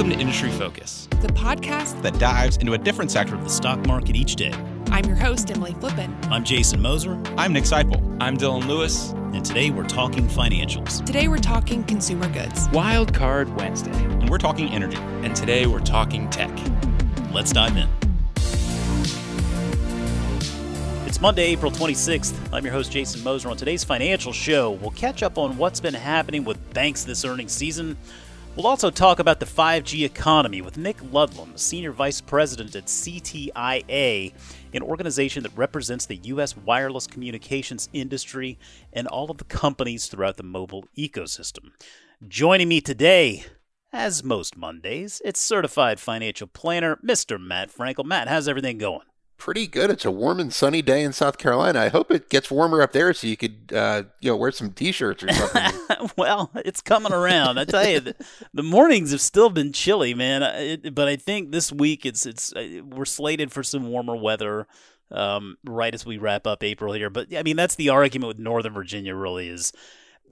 Welcome to Industry Focus, the podcast that dives into a different sector of the stock market each day. I'm your host, Emily Flippen. I'm Jason Moser. I'm Nick Sciple. I'm Dylan Lewis. And today we're talking financials. Today we're talking consumer goods. Wild Card Wednesday. And we're talking energy. And today we're talking tech. Let's dive in. It's Monday, April 26th. I'm your host, Jason Moser. On today's financial show, we'll catch up on what's been happening with banks this earnings season. We'll also talk about the 5G economy with Nick Ludlum, Senior Vice President at CTIA, an organization that represents the U.S. wireless communications industry and all of the companies throughout the mobile ecosystem. Joining me today, as most Mondays, it's certified financial planner, Mr. Matt Frankel. Matt, how's everything going? Pretty good. It's a warm and sunny day in South Carolina. I hope it gets warmer up there so you could, uh, you know, wear some t-shirts or something. well, it's coming around. I tell you, the, the mornings have still been chilly, man. It, but I think this week it's it's uh, we're slated for some warmer weather. Um, right as we wrap up April here, but I mean that's the argument with Northern Virginia. Really is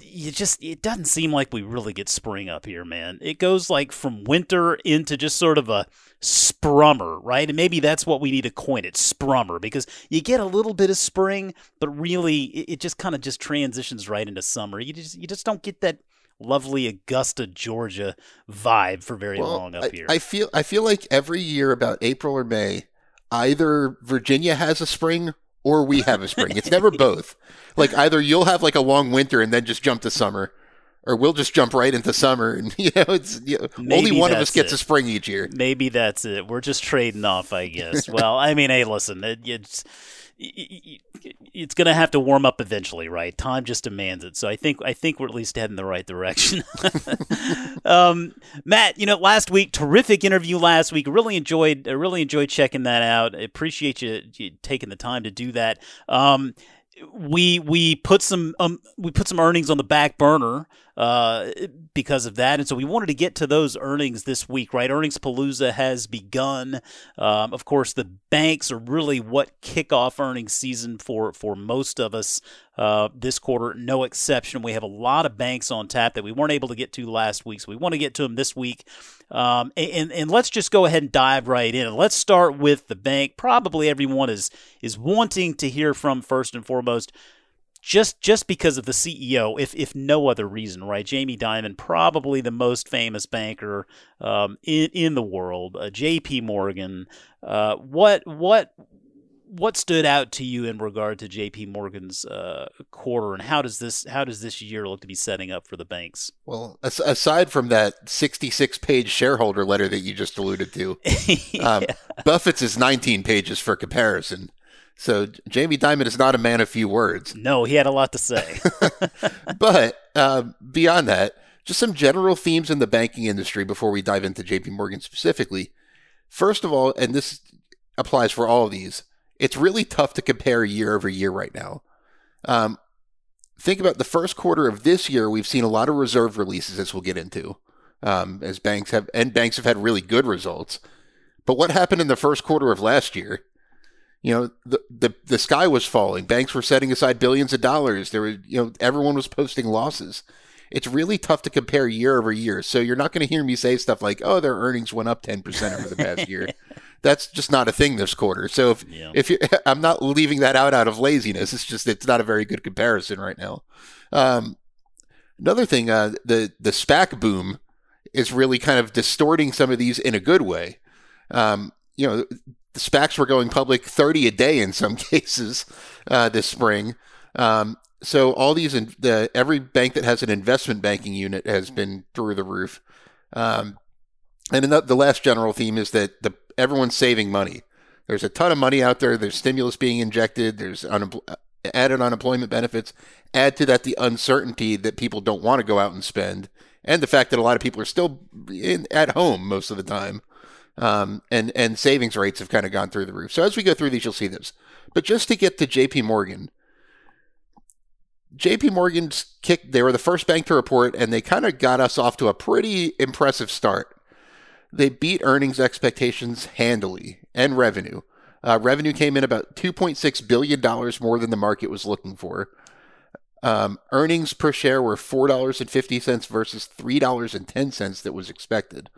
you just it doesn't seem like we really get spring up here, man. It goes like from winter into just sort of a sprummer, right? And maybe that's what we need to coin it, sprummer, because you get a little bit of spring, but really it, just kind of just transitions right into summer. You just you just don't get that lovely Augusta, Georgia vibe for very well, long up I, here. I feel I feel like every year about April or May, either Virginia has a spring or we have a spring. It's never both. Like either you'll have like a long winter and then just jump to summer, or we'll just jump right into summer. And you know, it's you know, only one of us gets it. a spring each year. Maybe that's it. We're just trading off, I guess. well, I mean, hey, listen, it, it's it's going to have to warm up eventually, right? Time just demands it. So I think I think we're at least heading the right direction. um, Matt, you know, last week, terrific interview last week. Really enjoyed, I really enjoyed checking that out. I appreciate you, you taking the time to do that. Um, we we put some um, we put some earnings on the back burner uh, because of that, and so we wanted to get to those earnings this week, right? Earnings Palooza has begun. Um, of course, the banks are really what kick off earnings season for for most of us uh, this quarter, no exception. We have a lot of banks on tap that we weren't able to get to last week, so we want to get to them this week. Um, and, and let's just go ahead and dive right in. let's start with the bank. Probably everyone is is wanting to hear from first and foremost just just because of the CEO, if if no other reason, right? Jamie Dimon, probably the most famous banker um, in in the world. Uh, J.P. Morgan. Uh, what what what stood out to you in regard to J.P. Morgan's uh, quarter, and how does this how does this year look to be setting up for the banks? Well, aside from that 66 page shareholder letter that you just alluded to, yeah. um, Buffett's is 19 pages for comparison. So Jamie Dimon is not a man of few words. No, he had a lot to say. but uh, beyond that, just some general themes in the banking industry before we dive into J.P. Morgan specifically. First of all, and this applies for all of these it's really tough to compare year over year right now. Um, think about the first quarter of this year. We've seen a lot of reserve releases, as we'll get into, um, as banks have and banks have had really good results. But what happened in the first quarter of last year? You know, the the the sky was falling. Banks were setting aside billions of dollars. There were, you know, everyone was posting losses. It's really tough to compare year over year. So you're not going to hear me say stuff like, "Oh, their earnings went up 10% over the past year." that's just not a thing this quarter. So if yeah. if you, I'm not leaving that out out of laziness. It's just it's not a very good comparison right now. Um, another thing, uh, the the SPAC boom is really kind of distorting some of these in a good way. Um, you know, the SPACs were going public 30 a day in some cases uh, this spring. Um, so all these, in, the, every bank that has an investment banking unit has been through the roof. Um, and the, the last general theme is that the everyone's saving money. There's a ton of money out there. There's stimulus being injected. There's added unemployment benefits. Add to that the uncertainty that people don't want to go out and spend, and the fact that a lot of people are still in, at home most of the time. Um, and and savings rates have kind of gone through the roof. So as we go through these, you'll see this. But just to get to J.P. Morgan, J.P. Morgan's. They were the first bank to report, and they kind of got us off to a pretty impressive start. They beat earnings expectations handily and revenue. Uh, revenue came in about $2.6 billion more than the market was looking for. Um, earnings per share were $4.50 versus $3.10 that was expected.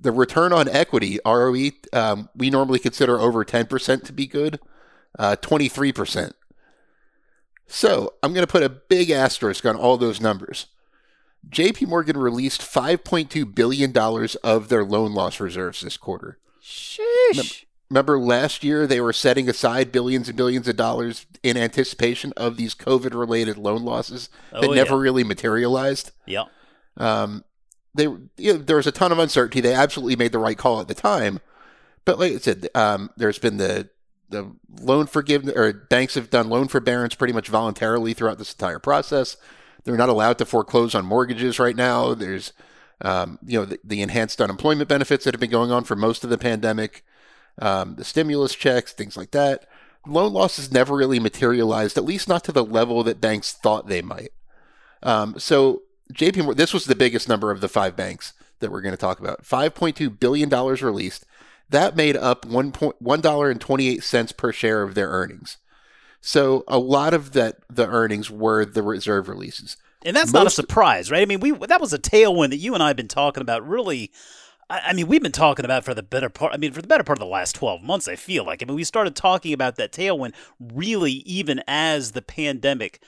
The return on equity ROE um, we normally consider over ten percent to be good, twenty three percent. So I'm going to put a big asterisk on all those numbers. JP Morgan released $5.2 billion of their loan loss reserves this quarter. Sheesh. Remember last year they were setting aside billions and billions of dollars in anticipation of these COVID related loan losses that Oh, never yeah. really materialized. Yeah. Um, they you know, there was a ton of uncertainty. They absolutely made the right call at the time, but like I said, um, there's been the the loan forgiveness or banks have done loan forbearance pretty much voluntarily throughout this entire process. They're not allowed to foreclose on mortgages right now. There's um, you know the, the enhanced unemployment benefits that have been going on for most of the pandemic, um, the stimulus checks, things like that. Loan losses never really materialized, at least not to the level that banks thought they might. Um, so JP Morgan, this was the biggest number of the five banks that we're going to talk about. $5.2 billion released. That made up one point one dollar and twenty eight cents per share of their earnings. So a lot of that the earnings were the reserve releases. And that's not a surprise, right? I mean, we that was a tailwind that you and I have been talking about. Really, I, I mean, we've been talking about for the better part. I mean, for the better part of the last twelve months. I feel like. I mean, we started talking about that tailwind really even as the pandemic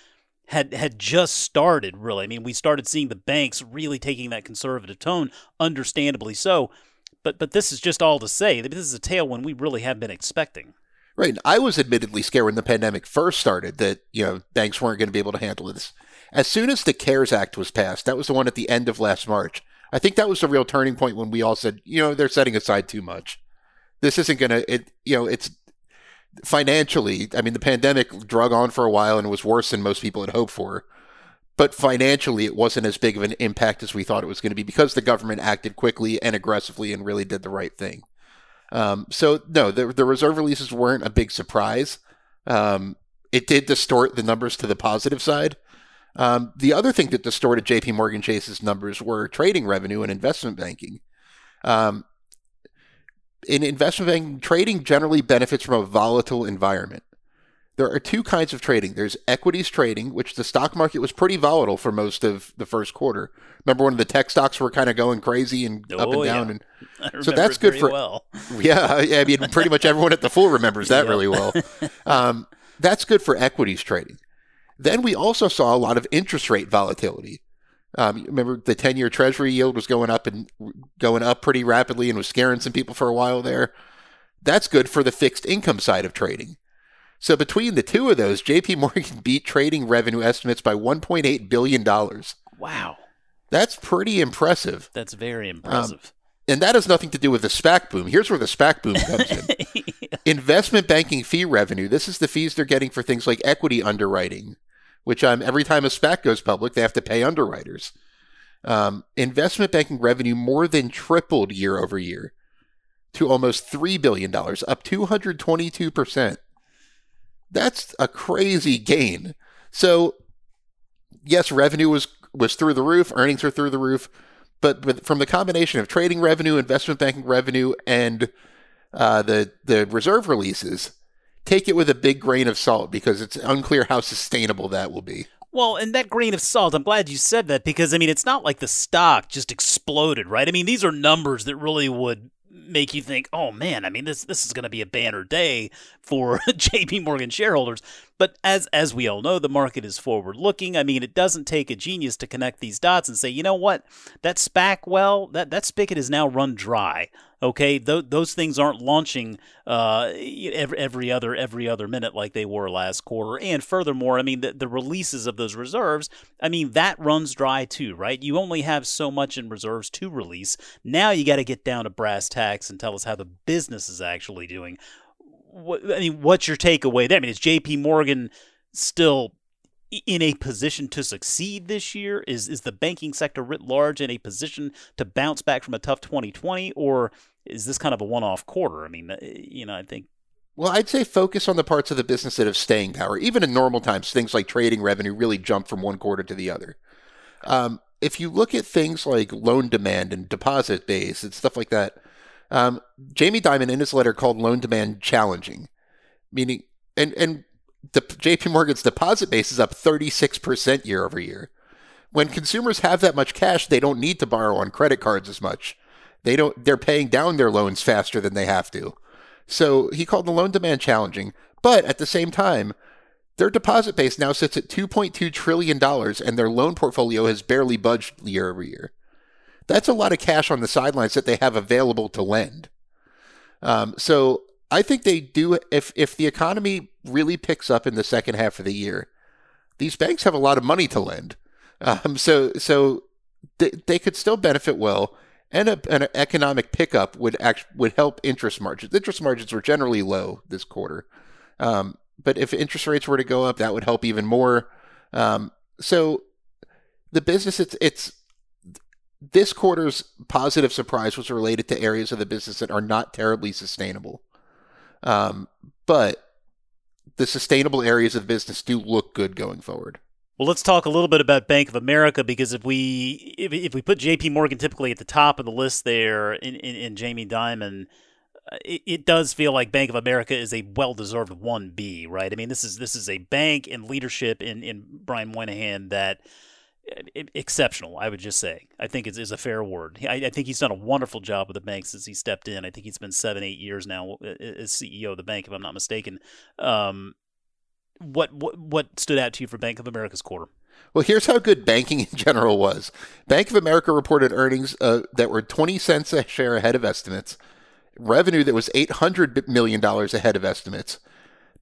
had had just started. Really, I mean, we started seeing the banks really taking that conservative tone, understandably so. But but this is just all to say that this is a tailwind we really have been expecting. Right. I was admittedly scared when the pandemic first started that, you know, banks weren't going to be able to handle this. As soon as the CARES Act was passed, that was the one at the end of last March. I think that was the real turning point when we all said, you know, they're setting aside too much. This isn't going to, it, you know, it's financially, I mean, the pandemic drug on for a while and was worse than most people had hoped for. But financially, it wasn't as big of an impact as we thought it was going to be because the government acted quickly and aggressively and really did the right thing. Um, so no, the, the reserve releases weren't a big surprise. Um, it did distort the numbers to the positive side. Um, the other thing that distorted J.P. Morgan Chase's numbers were trading revenue and investment banking. Um, in investment banking, trading generally benefits from a volatile environment. There are two kinds of trading. There's equities trading, which the stock market was pretty volatile for most of the first quarter. Remember when the tech stocks were kind of going crazy and up Oh, and down, yeah. and I So that's good very for- well. yeah, I mean, pretty much everyone at the Fool remembers that really well. Um, that's good for equities trading. Then we also saw a lot of interest rate volatility. Um, remember the ten-year Treasury yield was going up and going up pretty rapidly, and was scaring some people for a while there. That's good for the fixed income side of trading. So between the two of those, J.P. Morgan beat trading revenue estimates by 1.8 billion dollars. Wow, That's pretty impressive. that's very Um, impressive. And that has nothing to do with the SPAC boom. Here's where the SPAC boom comes in. Investment banking fee revenue. This is the fees they're getting for things like equity underwriting, which um, every time a SPAC goes public, they have to pay underwriters. Um, investment banking revenue more than tripled year over year to almost $3 billion, up 222%. That's a crazy gain. So, yes, revenue was, was through the roof, earnings are through the roof, but with, from the combination of trading revenue, investment banking revenue, and uh, the the reserve releases, take it with a big grain of salt because it's unclear how sustainable that will be. Well, and that grain of salt, I'm glad you said that because I mean, it's not like the stock just exploded, right? I mean, these are numbers that really would make you think, "Oh man, I mean, this this is going to be a banner day for JP Morgan shareholders." But as as we all know, the market is forward looking. I mean, it doesn't take a genius to connect these dots and say, "You know what? That SPAC well, that that spigot is now run dry." Okay, Th- those things aren't launching uh, every, every other every other minute like they were last quarter. And furthermore, I mean the, the releases of those reserves, I mean that runs dry too, right? You only have so much in reserves to release. Now you got to get down to brass tacks and tell us how the business is actually doing. What, I mean, what's your takeaway there? I mean, is J.P. Morgan still in a position to succeed this year? Is is the banking sector writ large in a position to bounce back from a tough 2020, or is this kind of a one-off quarter? I mean, uh, you know, I think Well, I'd say focus on the parts of the business that have staying power. Even in normal times, things like trading revenue really jump from one quarter to the other. Um, if you look at things like loan demand and deposit base and stuff like that, um, Jamie Dimon in his letter called loan demand challenging, meaning and and the JP Morgan's deposit base is up 36% year over year. When consumers have that much cash, they don't need to borrow on credit cards as much. They don't. They're paying down their loans faster than they have to. So he called the loan demand challenging. But at the same time, their deposit base now sits at 2.2 trillion dollars, and their loan portfolio has barely budged year over year. That's a lot of cash on the sidelines that they have available to lend. Um, so I think they do. If if the economy really picks up in the second half of the year, these banks have a lot of money to lend. Um, so so they, they could still benefit well, and a, an economic pickup would act, would help interest margins. Interest margins were generally low this quarter, um, but if interest rates were to go up, that would help even more. Um, so the business it's it's this quarter's positive surprise was related to areas of the business that are not terribly sustainable. Um, but the sustainable areas of business do look good going forward. Well, let's talk a little bit about Bank of America because if we if, if we put J.P. Morgan typically at the top of the list there in, in, in Jamie Dimon, it, it, does feel like Bank of America is a well-deserved one B, right? I mean, this is this is a bank and leadership in in Brian Moynihan that exceptional. I would just say. I think it's, a fair word. I, I, think he's done a wonderful job with the bank since he stepped in. I think he's been seven, eight years now as CEO of the bank, if I'm not mistaken. Um, what what what stood out to you for Bank of America's quarter? Well, here's how good banking in general was. Bank of America reported earnings uh, that were 20 cents a share ahead of estimates, revenue that was 800 million dollars ahead of estimates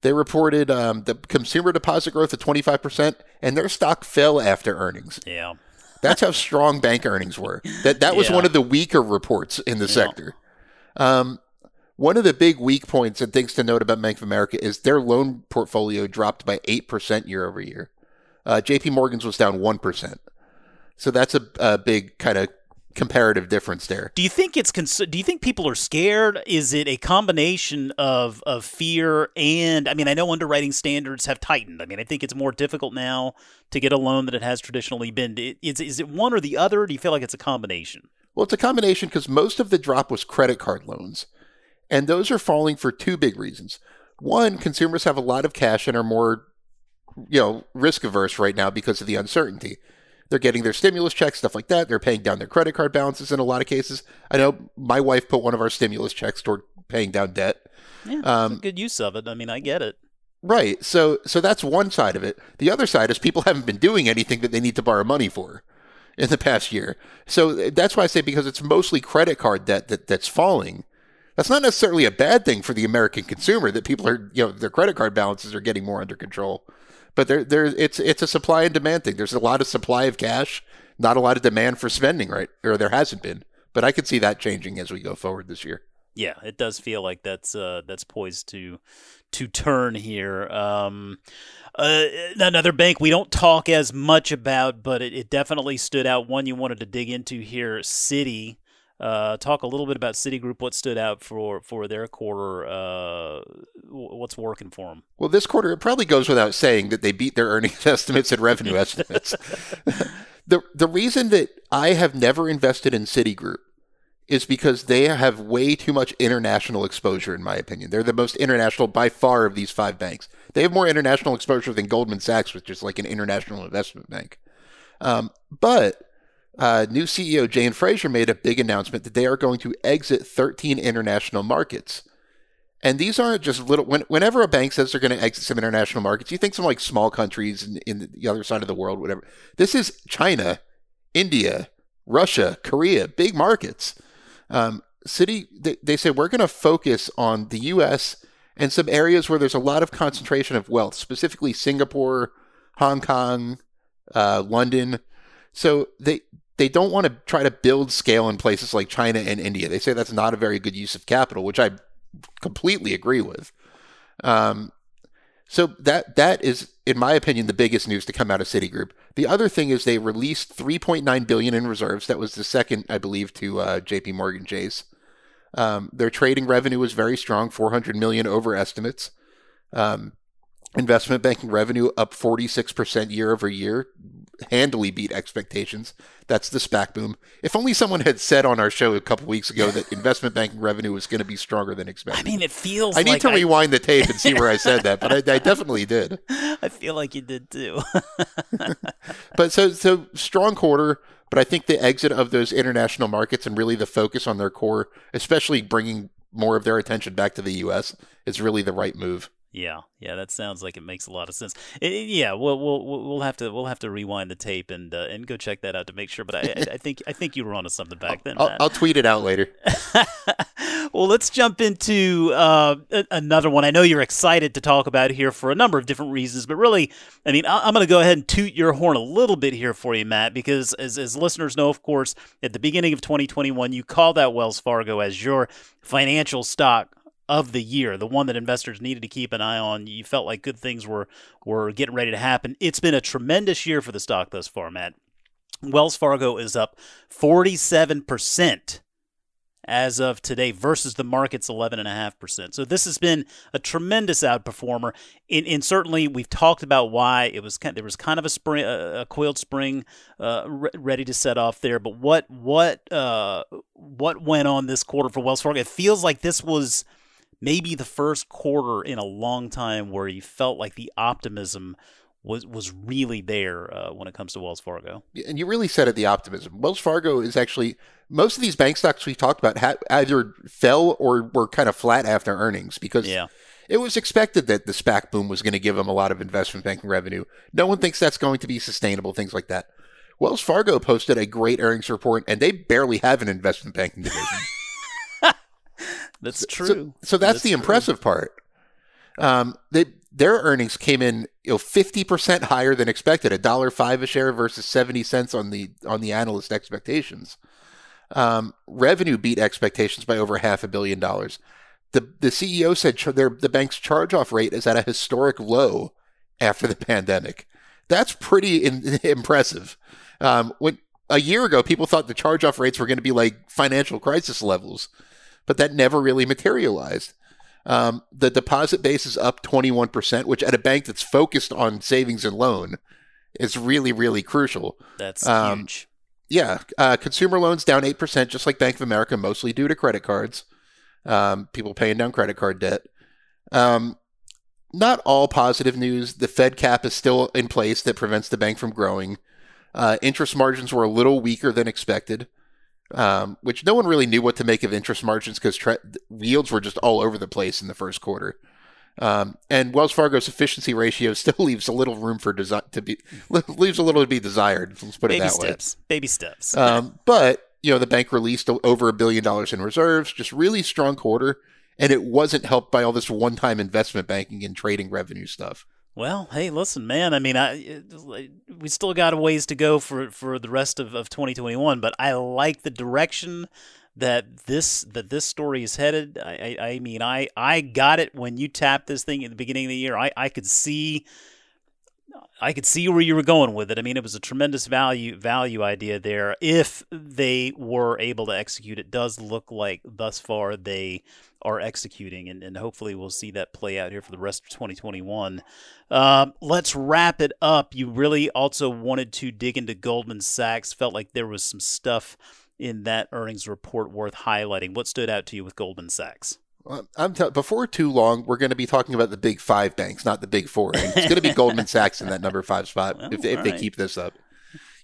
they reported um, the consumer deposit growth of 25%, and their stock fell after earnings. Yeah. That's how strong bank earnings were. That that was yeah. one of the weaker reports in the yeah. sector. Um, one of the big weak points and things to note about Bank of America is their loan portfolio dropped by 8% year over year. Uh, JP Morgan's was down 1%. So that's a, a big kind of comparative difference there. Do you think it's cons- do you think people are scared? Is it a combination of of fear and I mean I know underwriting standards have tightened. I mean I think it's more difficult now to get a loan than it has traditionally been. Is is it one or the other? do you feel like it's a combination? Well, it's a combination because most of the drop was credit card loans. And those are falling for two big reasons. One, consumers have a lot of cash and are more you know, risk averse right now because of the uncertainty. They're getting their stimulus checks, stuff like that. They're paying down their credit card balances in a lot of cases. I know my wife put one of our stimulus checks toward paying down debt. Yeah, um, good use of it. I mean, I get it. Right. So so that's one side of it. The other side is people haven't been doing anything that they need to borrow money for in the past year. So that's why I say because it's mostly credit card debt that, that's falling. That's not necessarily a bad thing for the American consumer that people are, you know, their credit card balances are getting more under control. But there, there, it's it's a supply and demand thing. There's a lot of supply of cash, not a lot of demand for spending, right? Or there hasn't been. But I could see that changing as we go forward this year. Yeah, it does feel like that's uh, that's poised to to turn here. Um, uh, another bank we don't talk as much about, but it, it, definitely stood out. One you wanted to dig into here, Citi. Uh, talk a little bit about Citigroup. What stood out for for their quarter? Uh, what's working for them? Well, this quarter it probably goes without saying that they beat their earnings estimates and revenue estimates. the the reason that I have never invested in Citigroup is because they have way too much international exposure, in my opinion. They're the most international by far of these five banks. They have more international exposure than Goldman Sachs, which is like an international investment bank. Um, but uh, new CEO Jane Fraser made a big announcement that they are going to exit 13 international markets. And these aren't just little. When, whenever a bank says they're going to exit some international markets, you think some like small countries in, in the other side of the world, whatever. This is China, India, Russia, Korea, big markets. Um, Citi, they, they said we're going to focus on the U.S. and some areas where there's a lot of concentration of wealth, specifically Singapore, Hong Kong, uh, London. So they they don't want to try to build scale in places like China and India. They say that's not a very good use of capital, which I completely agree with. Um, so that that is, in my opinion, the biggest news to come out of Citigroup. The other thing is they released 3.9 billion in reserves. That was the second, I believe, to uh, J.P. Morgan Chase. Um, their trading revenue was very strong, 400 million over estimates. Um, investment banking revenue up 46% year over year, handily beat expectations. That's the SPAC boom. If only someone had said on our show a couple weeks ago that investment banking revenue was going to be stronger than expected. I mean, it feels. I need like to I... rewind the tape and see where I said that, but I, I definitely did. I feel like you did too. but so so strong quarter. But I think the exit of those international markets and really the focus on their core, especially bringing more of their attention back to the U.S., is really the right move. Yeah, yeah, that sounds like it makes a lot of sense. It, yeah, we'll, we'll we'll have to we'll have to rewind the tape and uh, and go check that out to make sure. But I I, think I think you were onto something back then. I'll. I'll tweet it out later. well, let's jump into uh, another one. I know you're excited to talk about here for a number of different reasons, but really, I mean, I- I'm going to go ahead and toot your horn a little bit here for you, Matt, because as, as listeners know, of course, at the beginning of 2021, you called out Wells Fargo as your financial stock of the year, the one that investors needed to keep an eye on. You felt like good things were were getting ready to happen. It's been a tremendous year for the stock thus far, Matt. Wells Fargo is up 47% as of today versus the market's 11.5%. So this has been a tremendous outperformer. In, in certainly, we've talked about why it was kind, there was kind of a spring, a coiled spring uh, re- ready to set off there. But what what uh, what went on this quarter for Wells Fargo? It feels like this was maybe the first quarter in a long time where you felt like the optimism was was really there uh, when it comes to Wells Fargo. and you really said it the optimism. Wells Fargo is actually most of these bank stocks we talked about ha- either fell or were kind of flat after earnings because Yeah. it was expected that the SPAC boom was going to give them a lot of investment banking revenue. No one thinks that's going to be sustainable, things like that. Wells Fargo posted a great earnings report, and they barely have an investment banking division. That's true. So, that's, the true. impressive part. Um, they their earnings came in you know fifty percent higher than expected, a dollar five a share versus seventy cents on the on the analyst expectations. Um, revenue beat expectations by over half a billion dollars. The the CEO said ch- their the bank's charge off rate is at a historic low after the pandemic. That's pretty in, impressive. Um, when a year ago, people thought the charge off rates were going to be like financial crisis levels, but that never really materialized. Um, the deposit base is up 21%, which at a bank that's focused on savings and loan is really, really crucial. That's Um, huge. Yeah, uh, consumer loans down 8%, just like Bank of America, mostly due to credit cards. Um, people paying down credit card debt. Um, not all positive news. The Fed cap is still in place that prevents the bank from growing. Uh, interest margins were a little weaker than expected, um, which no one really knew what to make of interest margins because yields were just all over the place in the first quarter. Um, and Wells Fargo's efficiency ratio still leaves a little room for desi- to be leaves a little to be desired. Let's put it Baby that way. steps. Baby steps. Um, but you know, the bank released over a billion dollars in reserves, just really strong quarter, and it wasn't helped by all this one-time investment banking and trading revenue stuff. Well, hey, listen, man. I mean, I eh, we still got a ways to go for for the rest of, of 2021, but I like the direction that this that this story is headed. I, I, I mean, I I got it when you tapped this thing at the beginning of the year. I, I could see. I could see where you were going with it. I mean, it was a tremendous value value idea there. If they were able to execute, it does look like thus far they are executing, and, and hopefully we'll see that play out here for the rest of 2021. Um, let's wrap it up. You really also wanted to dig into Goldman Sachs. Felt like there was some stuff in that earnings report worth highlighting. What stood out to you with Goldman Sachs? I'm tell- before too long, we're going to be talking about the big five banks, not the big four. And it's going to be Goldman Sachs in that number five spot Well, if, if all they keep this up.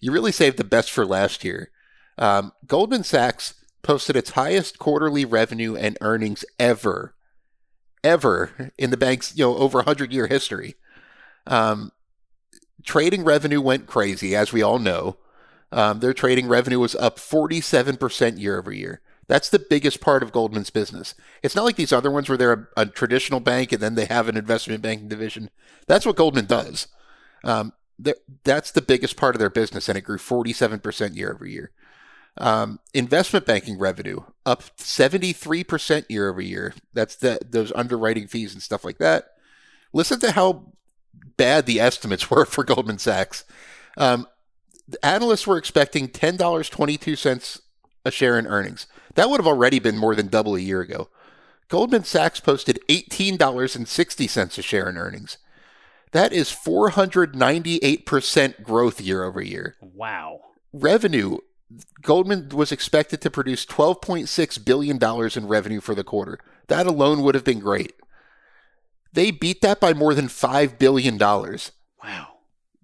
You really saved the best for last year. Um, Goldman Sachs posted its highest quarterly revenue and earnings ever, ever in the bank's you know over 100 year history. Um, trading revenue went crazy, as we all know. Um, their trading revenue was up 47% year over year. That's the biggest part of Goldman's business. It's not like these other ones where they're a, a traditional bank and then they have an investment banking division. That's what Goldman does. Um, that's the biggest part of their business, and it grew 47% year over year. Um, investment banking revenue up 73% year over year. That's the, those underwriting fees and stuff like that. Listen to how bad the estimates were for Goldman Sachs. Um, the analysts were expecting $10.22 a share in earnings. That would have already been more than double a year ago. Goldman Sachs posted $18.60 a share in earnings. That is 498% growth year over year. Wow. Revenue Goldman was expected to produce $12.6 billion in revenue for the quarter. That alone would have been great. They beat that by more than $5 billion. Wow.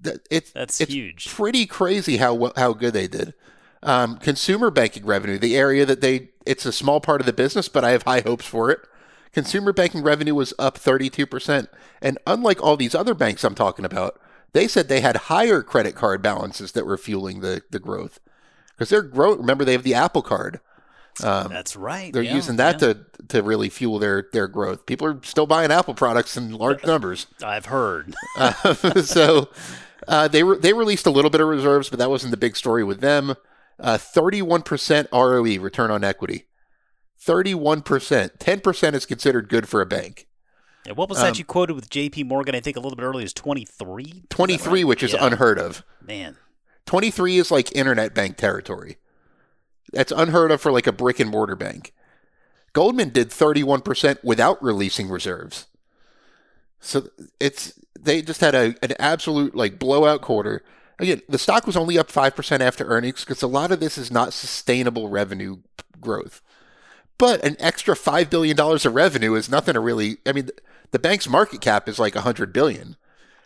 That- It's That's it's huge. pretty crazy how how good they did. Um, consumer banking revenue, the area that they it's a small part of the business, but I have high hopes for it. Consumer banking revenue was up 32%. And unlike all these other banks I'm talking about, they said they had higher credit card balances that were fueling the, the growth. Because they're growing. Remember, they have the Apple Card. Um, That's right. they're yeah, using that yeah. to, to really fuel their, their growth. People are still buying Apple products in large numbers. I've heard. Uh, so uh, they re- they released a little bit of reserves, but that wasn't the big story with them. Uh, 31% ROE, return on equity. 31%. 10% is considered good for a bank. Yeah, what was Um, that you quoted with J.P. Morgan? I think a little bit earlier is twenty three. 23, which is Yeah. unheard of. Man, 23 is like internet bank territory. That's unheard of for like a brick and mortar bank. Goldman did 31% without releasing reserves. So it's they just had a an absolute like blowout quarter. Again, the stock was only up 5% after earnings because a lot of this is not sustainable revenue growth. But an extra 5 billion dollars of revenue is nothing to really I mean the bank's market cap is like 100 billion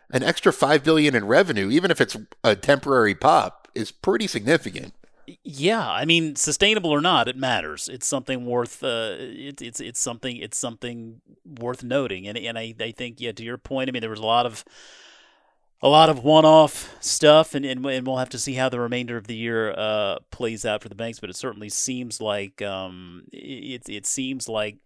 an extra five billion in revenue, even if it's a temporary pop, is pretty significant. yeah. I mean, sustainable or not, it matters. It's something worth. Uh, it, it's it's something it's something worth noting. And and I, I think yeah. To your point, I mean, there was a lot of a lot of one-off stuff, and, and and we'll have to see how the remainder of the year uh, plays out for the banks. But it certainly seems like um, it it seems like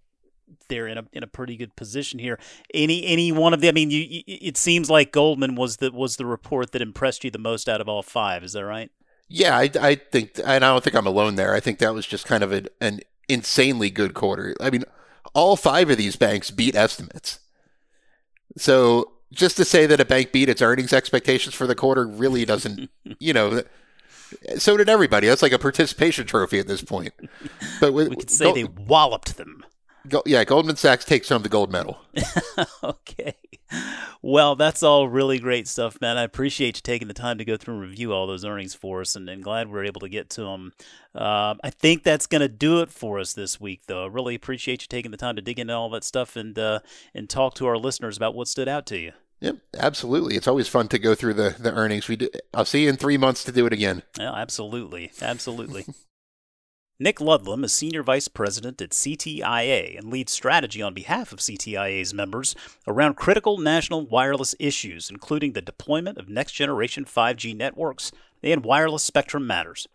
they're in a in a pretty good position here. Any any one of the, I mean, you, it seems like Goldman was the was the report that impressed you the most out of all five. Is that right? Yeah, I, I think, and I don't think I'm alone there. I think that was just kind of an, an insanely good quarter. I mean, all five of these banks beat estimates. So just to say that a bank beat its earnings expectations for the quarter really doesn't, you know. So did everybody. That's like a participation trophy at this point. But with, We could say Gold- they walloped them. Go- yeah, Goldman Sachs takes home the gold medal. okay. Well, that's all really great stuff, man. I appreciate you taking the time to go through and review all those earnings for us, and, and glad we are able to get to them. Um, I think that's going to do it for us this week, though. I really appreciate you taking the time to dig into all that stuff and uh, and talk to our listeners about what stood out to you. Yep, absolutely. It's always fun to go through the, the earnings. We do, I'll see you in three months to do it again. Yeah, absolutely. Absolutely. Nick Ludlum is Senior Vice President at CTIA and leads strategy on behalf of CTIA's members around critical national wireless issues, including the deployment of next generation 5G networks and wireless spectrum matters.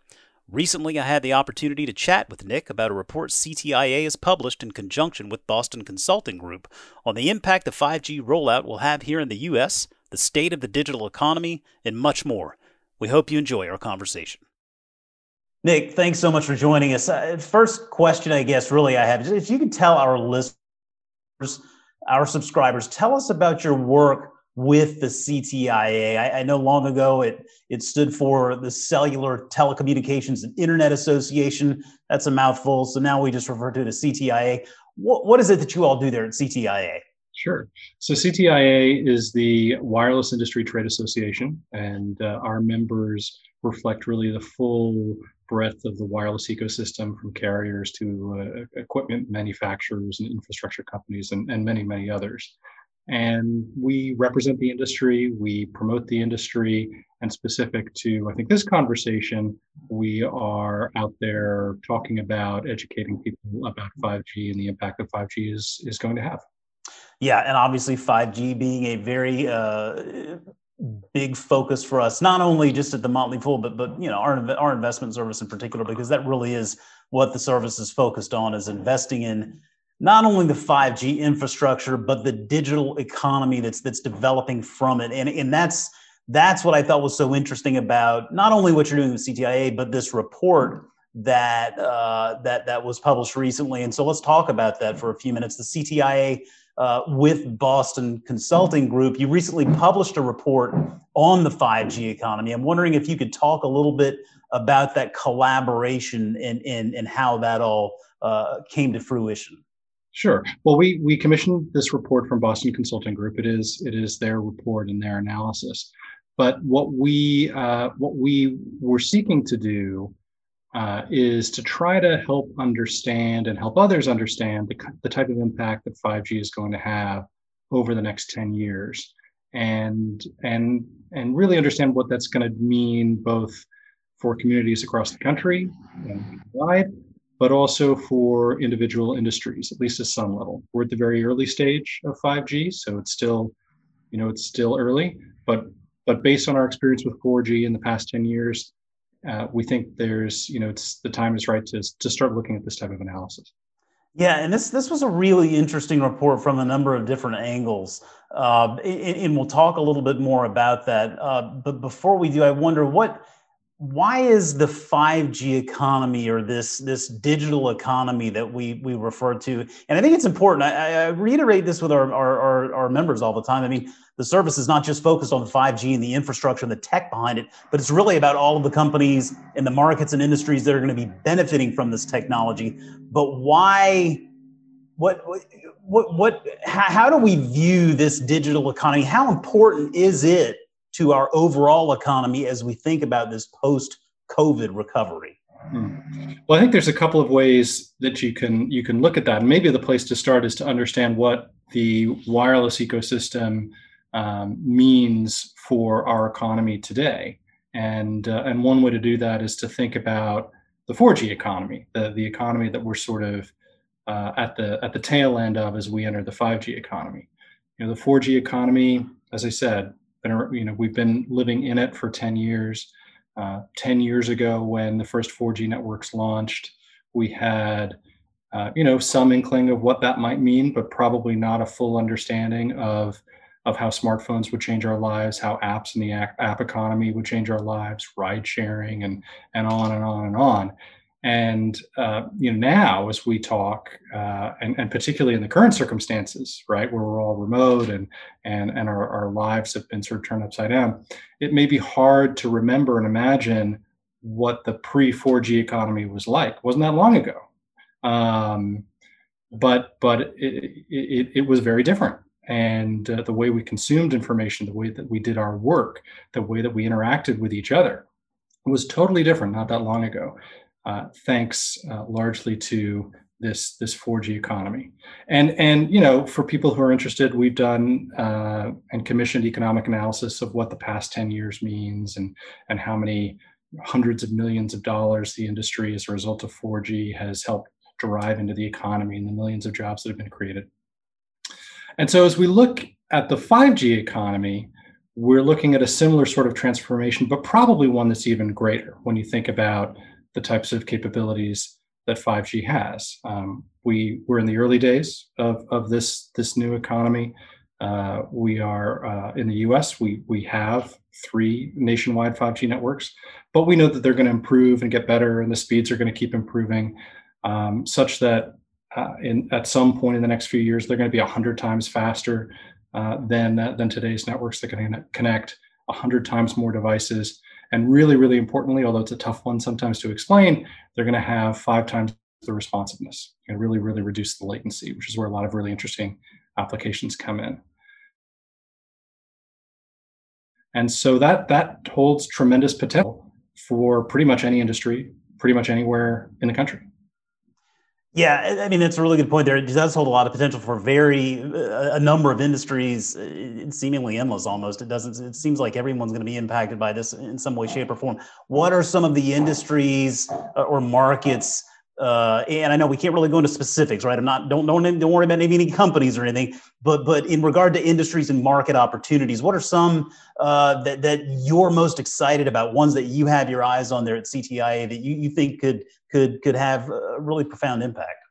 Recently, I had the opportunity to chat with Nick about a report CTIA has published in conjunction with Boston Consulting Group on the impact the 5G rollout will have here in the U.S., the state of the digital economy, and much more. We hope you enjoy our conversation. Nick, thanks so much for joining us. Uh, first question, I guess, really, I have is if you could tell our listeners, our subscribers, tell us about your work with the CTIA. I, I know long ago it it stood for the Cellular Telecommunications and Internet Association. That's a mouthful, so now we just refer to it as CTIA. What what is it that you all do there at CTIA? Sure. So CTIA is the Wireless Industry Trade Association, and uh, our members reflect really the full breadth of the wireless ecosystem from carriers to uh, equipment manufacturers and infrastructure companies and, and many, many others. And we represent the industry, we promote the industry, and specific to, I think, this conversation, we are out there talking about educating people about 5G and the impact that 5G is, is going to have. Yeah, and obviously 5G being a very uh, big focus for us, not only just at the Motley Fool, but but you know our our investment service in particular, because that really is what the service is focused on, is investing in not only the 5G infrastructure, but the digital economy that's that's developing from it, and and that's that's what I thought was so interesting about not only what you're doing with CTIA, but this report that uh, that that was published recently. And so let's talk about that for a few minutes. The CTIA uh, with Boston Consulting Group. You recently published a report on the 5G economy. I'm wondering if you could talk a little bit about that collaboration and, and, and how that all uh, came to fruition. Sure. Well, we we commissioned this report from Boston Consulting Group. It is it is their report and their analysis. But what we uh, what we were seeking to do uh, is to try to help understand and help others understand the, the type of impact that 5G is going to have over the next 10 years. and and and really understand what that's going to mean both for communities across the country and wide, but also for individual industries, at least at some level. We're at the very early stage of 5G, so it's still, you know, it's still early, but but based on our experience with 4G in the past 10 years, uh, we think there's, you know, it's the time is right to to start looking at this type of analysis. Yeah, and this this was a really interesting report from a number of different angles, uh, and, and, we'll talk a little bit more about that. Uh, but before we do, I wonder what why is the 5G economy or this this digital economy that we we refer to? And I think it's important. I, I reiterate this with our, our, our our members all the time. I mean, the service is not just focused on the 5G and the infrastructure and the tech behind it, but it's really about all of the companies and the markets and industries that are going to be benefiting from this technology. But why? What what what? How do we view this digital economy? How important is it? To our overall economy as we think about this post COVID recovery? Hmm. Well, I think there's a couple of ways that you can you can look at that, maybe the place to start is to understand what the wireless ecosystem um, means for our economy today. And uh, and one way to do that is to think about the 4G economy, the the economy that we're sort of uh, at the at the tail end of as we enter the 5G economy. You know, the 4G economy, as I said, been you know we've been living in it for 10 years. Uh, 10 years ago when the first 4g networks launched we had uh, you know some inkling of what that might mean but probably not a full understanding of of how smartphones would change our lives how apps in the app, app economy would change our lives ride sharing and and on and on and on and uh, you know now as we talk uh, and, and particularly in the current circumstances right where we're all remote and and and our, our lives have been sort of turned upside down it may be hard to remember and imagine what the pre 4g economy was like. Wasn't that long ago. Um, but but it, it, it was very different. And uh, the way we consumed information the way that we did our work the way that we interacted with each other was totally different not that long ago thanks uh, largely to this this 4G economy. And and you know, for people who are interested, we've done uh, and commissioned economic analysis of what the past 10 years means and and how many hundreds of millions of dollars the industry as a result of 4G has helped drive into the economy and the millions of jobs that have been created. And so as we look at the 5G economy, we're looking at a similar sort of transformation, but probably one that's even greater when you think about the types of capabilities that 5G has. Um, we we're in the early days of, of this this new economy. Uh, we are uh, in the U.S. We we have three nationwide 5G networks, but we know that they're going to improve and get better, and the speeds are going to keep improving, um, such that uh, in at some point in the next few years they're going to be hundred times faster uh, than than today's networks that can connect hundred times more devices and really, really importantly, although it's a tough one sometimes to explain, they're going to have five times the responsiveness and really, really reduce the latency, which is where a lot of really interesting applications come in. And so that that holds tremendous potential for pretty much any industry, pretty much anywhere in the country. Yeah, I mean that's a really good point. There it does hold a lot of potential for very a number of industries, uh, seemingly endless almost. It doesn't. It seems like everyone's going to be impacted by this in some way, shape, or form. What are some of the industries uh, or markets? Uh, and I know we can't really go into specifics, right? I'm not don't don't don't worry about any companies or anything. But but in regard to industries and market opportunities, what are some uh, that that you're most excited about? Ones that you have your eyes on there at CTIA that you, you think could could could have a really profound impact?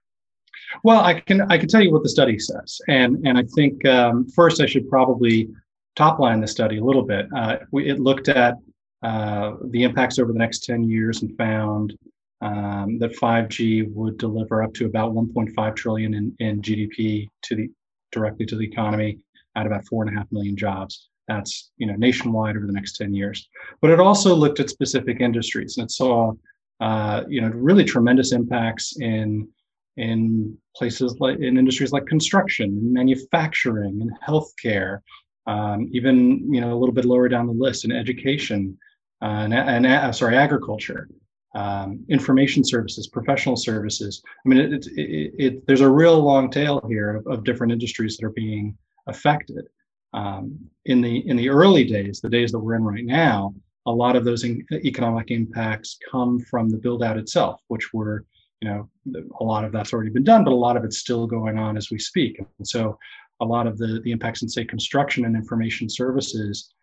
Well, I can I can tell you what the study says, and and I think um, first I should probably top line the study a little bit. Uh, we, it looked at uh, the impacts over the next ten years and found um, that 5G would deliver up to about 1.5 trillion in, in GDP to the directly to the economy, at about four and a half million jobs. That's you know nationwide over the next 10 years. But it also looked at specific industries and it saw uh, you know, really tremendous impacts in in places like in industries like construction, manufacturing, and healthcare. Um, even you know a little bit lower down the list in education uh, and, and uh, sorry agriculture, um, information services, professional services. I mean, it, it, it, there's a real long tail here of, of different industries that are being affected. Um, in the in the early days, the days that we're in right now, a lot of those in, economic impacts come from the build out itself, which were you know a lot of that's already been done, but a lot of it's still going on as we speak. And so a lot of the the impacts in say construction and information services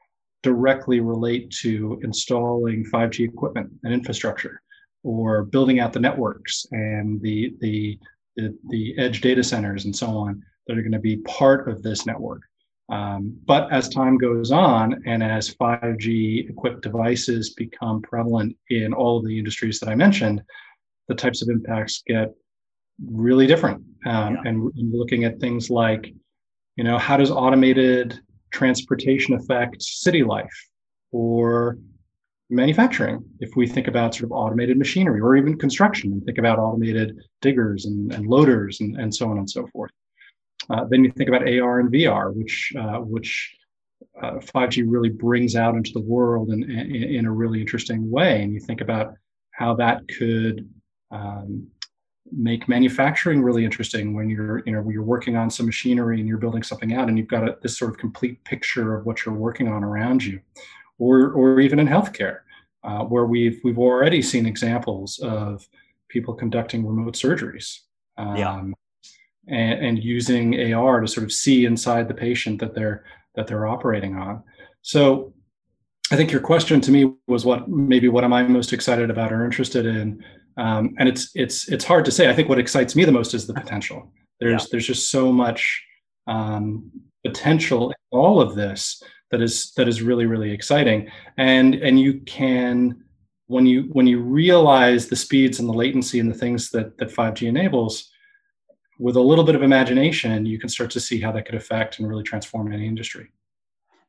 directly relate to installing 5G equipment and infrastructure or building out the networks and the, the, the, the edge data centers and so on that are going to be part of this network. Um, but as time goes on and as 5G equipped devices become prevalent in all of the industries that I mentioned, the types of impacts get really different. Um, yeah. and, and looking at things like, you know, how does automated transportation affect city life or manufacturing? If we think about sort of automated machinery or even construction and think about automated diggers and, and loaders and, and so on and so forth. Uh, then you think about ar and vr which uh, which uh, 5g really brings out into the world in, in, in, a really interesting way. And you think about how that could um, make manufacturing really interesting when you're you know when you're working on some machinery and you're building something out and you've got a, this sort of complete picture of what you're working on around you. Or or even in healthcare uh, where we've we've already seen examples of people conducting remote surgeries um, yeah. and, and using AR to sort of see inside the patient that they're that they're operating on. So I think your question to me was what maybe what am I most excited about or interested in um, and it's it's it's hard to say. I think what excites me the most is the potential. There's yeah. there's just so much um, potential in all of this that is that is really really exciting. And and you can when you when you realize the speeds and the latency and the things that that 5G enables, with a little bit of imagination, you can start to see how that could affect and really transform any industry.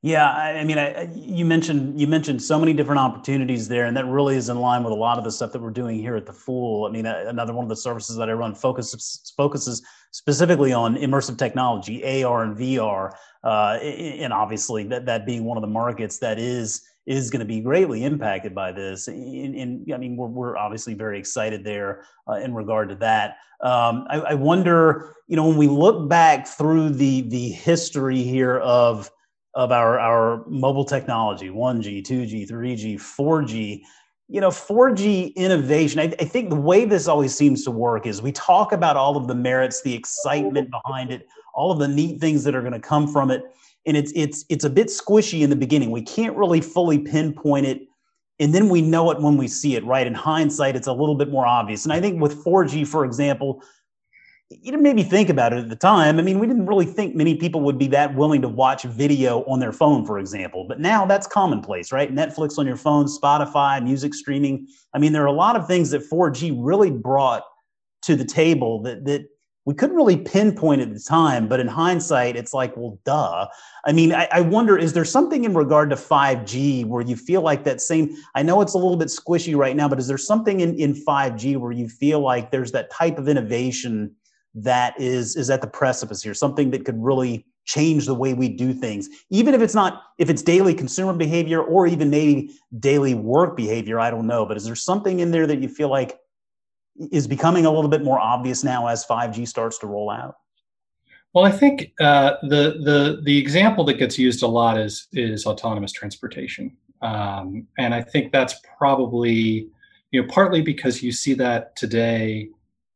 Yeah, I, mean, I, you mentioned you mentioned so many different opportunities there, and that really is in line with a lot of the stuff that we're doing here at the Fool. I mean, another one of the services that I run focuses focuses specifically on immersive technology, AR and VR, uh, and obviously that that being one of the markets that is is going to be greatly impacted by this. And, I mean, we're, we're obviously very excited there uh, in regard to that. Um, I, I wonder, you know, when we look back through the the history here of of our, our mobile technology 1G, 2G, 3G, 4G. You know, 4G innovation, I, I, think the way this always seems to work is we talk about all of the merits, the excitement behind it, all of the neat things that are going to come from it. And it's it's it's a bit squishy in the beginning. We can't really fully pinpoint it. And then we know it when we see it, right? In hindsight, it's a little bit more obvious. And I think with 4G, for example, you didn't maybe think about it at the time. I mean, we didn't really think many people would be that willing to watch video on their phone, for example. But now that's commonplace, right? Netflix on your phone, Spotify, music streaming. I mean, there are a lot of things that 4G really brought to the table that that we couldn't really pinpoint at the time. But in hindsight, it's like, well, duh. I mean, I, I wonder, is there something in regard to 5G where you feel like that same? I know it's a little bit squishy right now, but is there something in, in 5G where you feel like there's that type of innovation? That is is at the precipice here something that could really change the way we do things. Even if it's not if it's daily consumer behavior or even maybe daily work behavior i don't know but is there something in there that you feel like is becoming a little bit more obvious now as 5g starts to roll out? Well i think uh, the the the example that gets used a lot is is autonomous transportation. Um, and i think that's probably you know partly because you see that today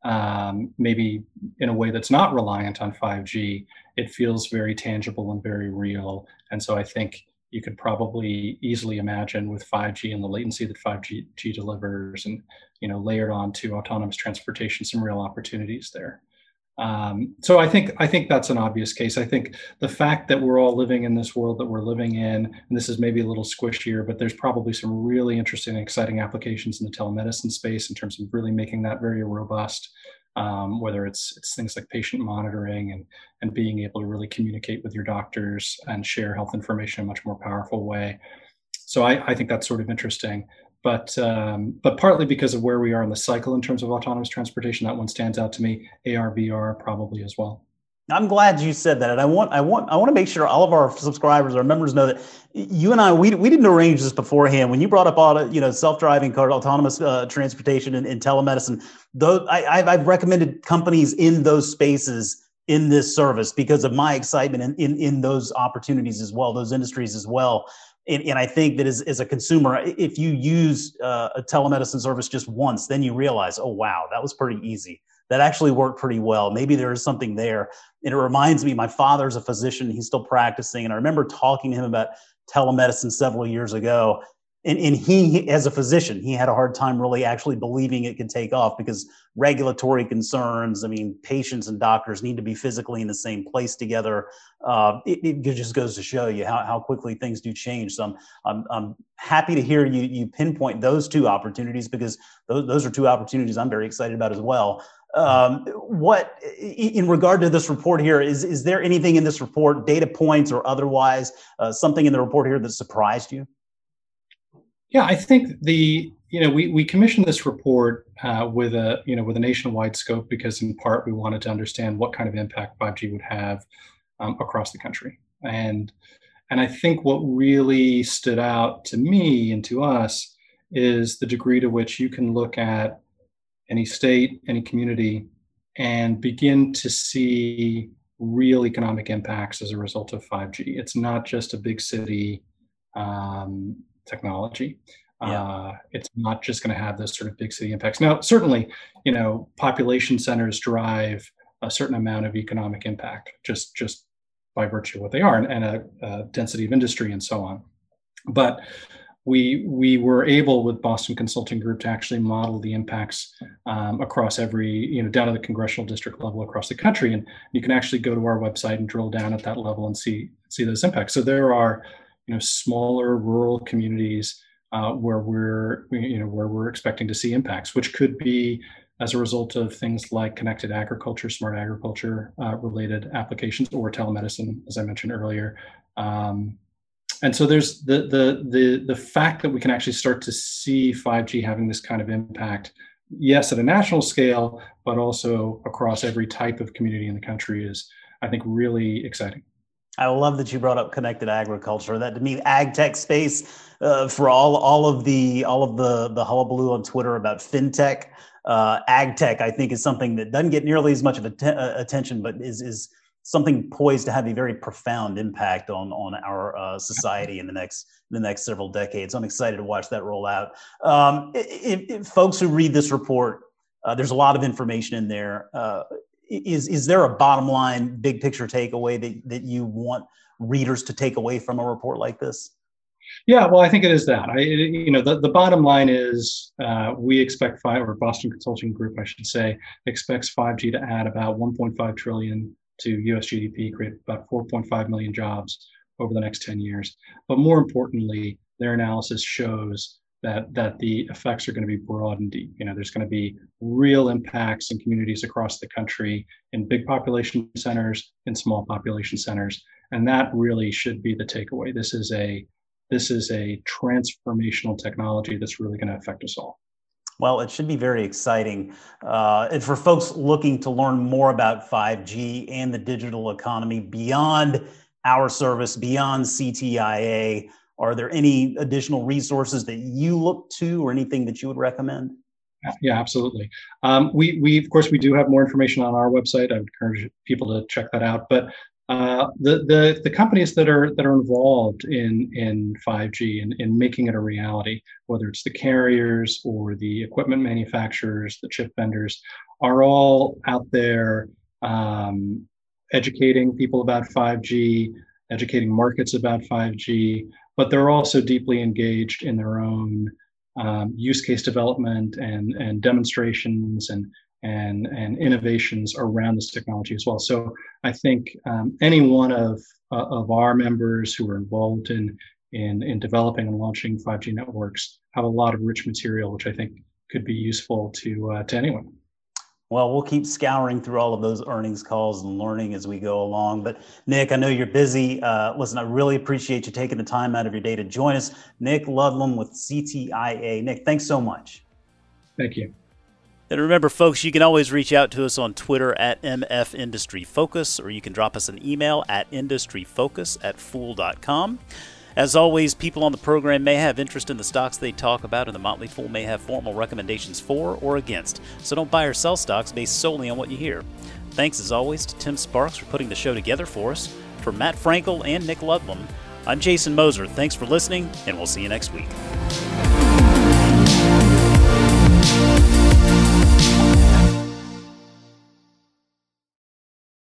um, maybe in a way that's not reliant on 5G, it feels very tangible and very real. And so I think you could probably easily imagine with 5G and the latency that 5G delivers and you know layered onto autonomous transportation some real opportunities there. Um, so I think I think that's an obvious case. I think the fact that we're all living in this world that we're living in, and this is maybe a little squishier, but there's probably some really interesting and exciting applications in the telemedicine space in terms of really making that very robust. Um, whether it's it's things like patient monitoring and and being able to really communicate with your doctors and share health information in a much more powerful way. So I, I think that's sort of interesting but um, but partly because of where we are in the cycle in terms of autonomous transportation, that one stands out to me. AR, VR, probably as well. I'm glad you said that, and I want I want I want to make sure all of our subscribers, our members, know that you and I we, we didn't arrange this beforehand. When you brought up auto, you know self driving car, autonomous uh, transportation, and, and, telemedicine, though I, I've recommended companies in those spaces in this service because of my excitement in, in, in those opportunities as well, those industries as well. And, and I think that as, as a consumer, if you use uh, a telemedicine service just once, then you realize, oh, wow, that was pretty easy. That actually worked pretty well. Maybe there is something there. And it reminds me, my father's a physician, he's still practicing. And I remember talking to him about telemedicine several years ago and, and he as a physician he had a hard time really actually believing it could take off because regulatory concerns i mean patients and doctors need to be physically in the same place together. Uh, it, it, just goes to show you how, how quickly things do change. So I'm, I'm, I'm happy to hear you you pinpoint those two opportunities because those, those are two opportunities i'm very excited about as well. Um, what in regard to this report here is is there anything in this report data points or otherwise uh, something in the report here that surprised you yeah, I think the you know we we commissioned this report uh, with a you know with a nationwide scope because in part we wanted to understand what kind of impact 5G would have um, across the country, and and I think what really stood out to me and to us is the degree to which you can look at any state, any community, and begin to see real economic impacts as a result of 5G. It's not just a big city um, technology. Yeah. Uh, it's not just going to have those sort of big city impacts. Now, certainly, you know, population centers drive a certain amount of economic impact just just by virtue of what they are and, and a, a, density of industry and so on. But we we were able with Boston Consulting Group to actually model the impacts um, across every you know down to the congressional district level across the country, and you can actually go to our website and drill down at that level and see see those impacts. So there are you know smaller rural communities uh, where we're you know where we're expecting to see impacts, which could be as a result of things like connected agriculture, smart agriculture uh, related applications, or telemedicine, as I mentioned earlier. Um, and so there's the the the the fact that we can actually start to see 5G having this kind of impact, yes, at a national scale, but also across every type of community in the country is, I think, really exciting. I love that you brought up connected agriculture. That to me, ag tech space uh, for all all of the all of the the hullabaloo on Twitter about fintech, uh, ag tech. I think is something that doesn't get nearly as much of uh, attention, but is is something poised to have a very profound impact on on our uh, society in the next the next several decades. I'm excited to watch that roll out. Um, if, if folks who read this report, uh, there's a lot of information in there. Uh, is is there a bottom line big picture takeaway that, that you want readers to take away from a report like this? Yeah well i think it is that. I you know the, the bottom line is uh, we expect five or boston consulting group i should say expects 5g to add about 1.5 trillion to us gdp create about 4.5 million jobs over the next 10 years. But more importantly their analysis shows that that the effects are going to be broad and deep. You know, there's going to be real impacts in communities across the country, in big population centers, in small population centers, and that really should be the takeaway. This is a this is a transformational technology that's really going to affect us all. Well, it should be very exciting. Uh, and for folks looking to learn more about 5G and the digital economy beyond our service, beyond CTIA, are there any additional resources that you look to or anything that you would recommend? Yeah, absolutely. Um, we, we, of course, we do have more information on our website. I would encourage people to check that out. But uh, the, the, the companies that are, that are involved in, in 5G and in making it a reality, whether it's the carriers or the equipment manufacturers, the chip vendors, are all out there um, educating people about 5G, educating markets about 5G, but they're also deeply engaged in their own um, use case development and, and demonstrations and, and, and innovations around this technology as well. So I think um, any one of, uh, of our members who are involved in, in, in developing and launching 5G networks have a lot of rich material, which I think could be useful to, uh, to anyone. Well, we'll keep scouring through all of those earnings calls and learning as we go along. But Nick, I know you're busy. Uh, listen, I really appreciate you taking the time out of your day to join us. Nick Ludlum with CTIA. Nick, thanks so much. Thank you. And remember, folks, you can always reach out to us on Twitter at MF Industry Focus, or you can drop us an email at industryfocus at fool.com. As always, people on the program may have interest in the stocks they talk about, and the Motley Fool may have formal recommendations for or against. So don't buy or sell stocks based solely on what you hear. Thanks as always to Tim Sparks for putting the show together for us. For Matt Frankel and Nick Ludlum, I'm Jason Moser. Thanks for listening, and we'll see you next week.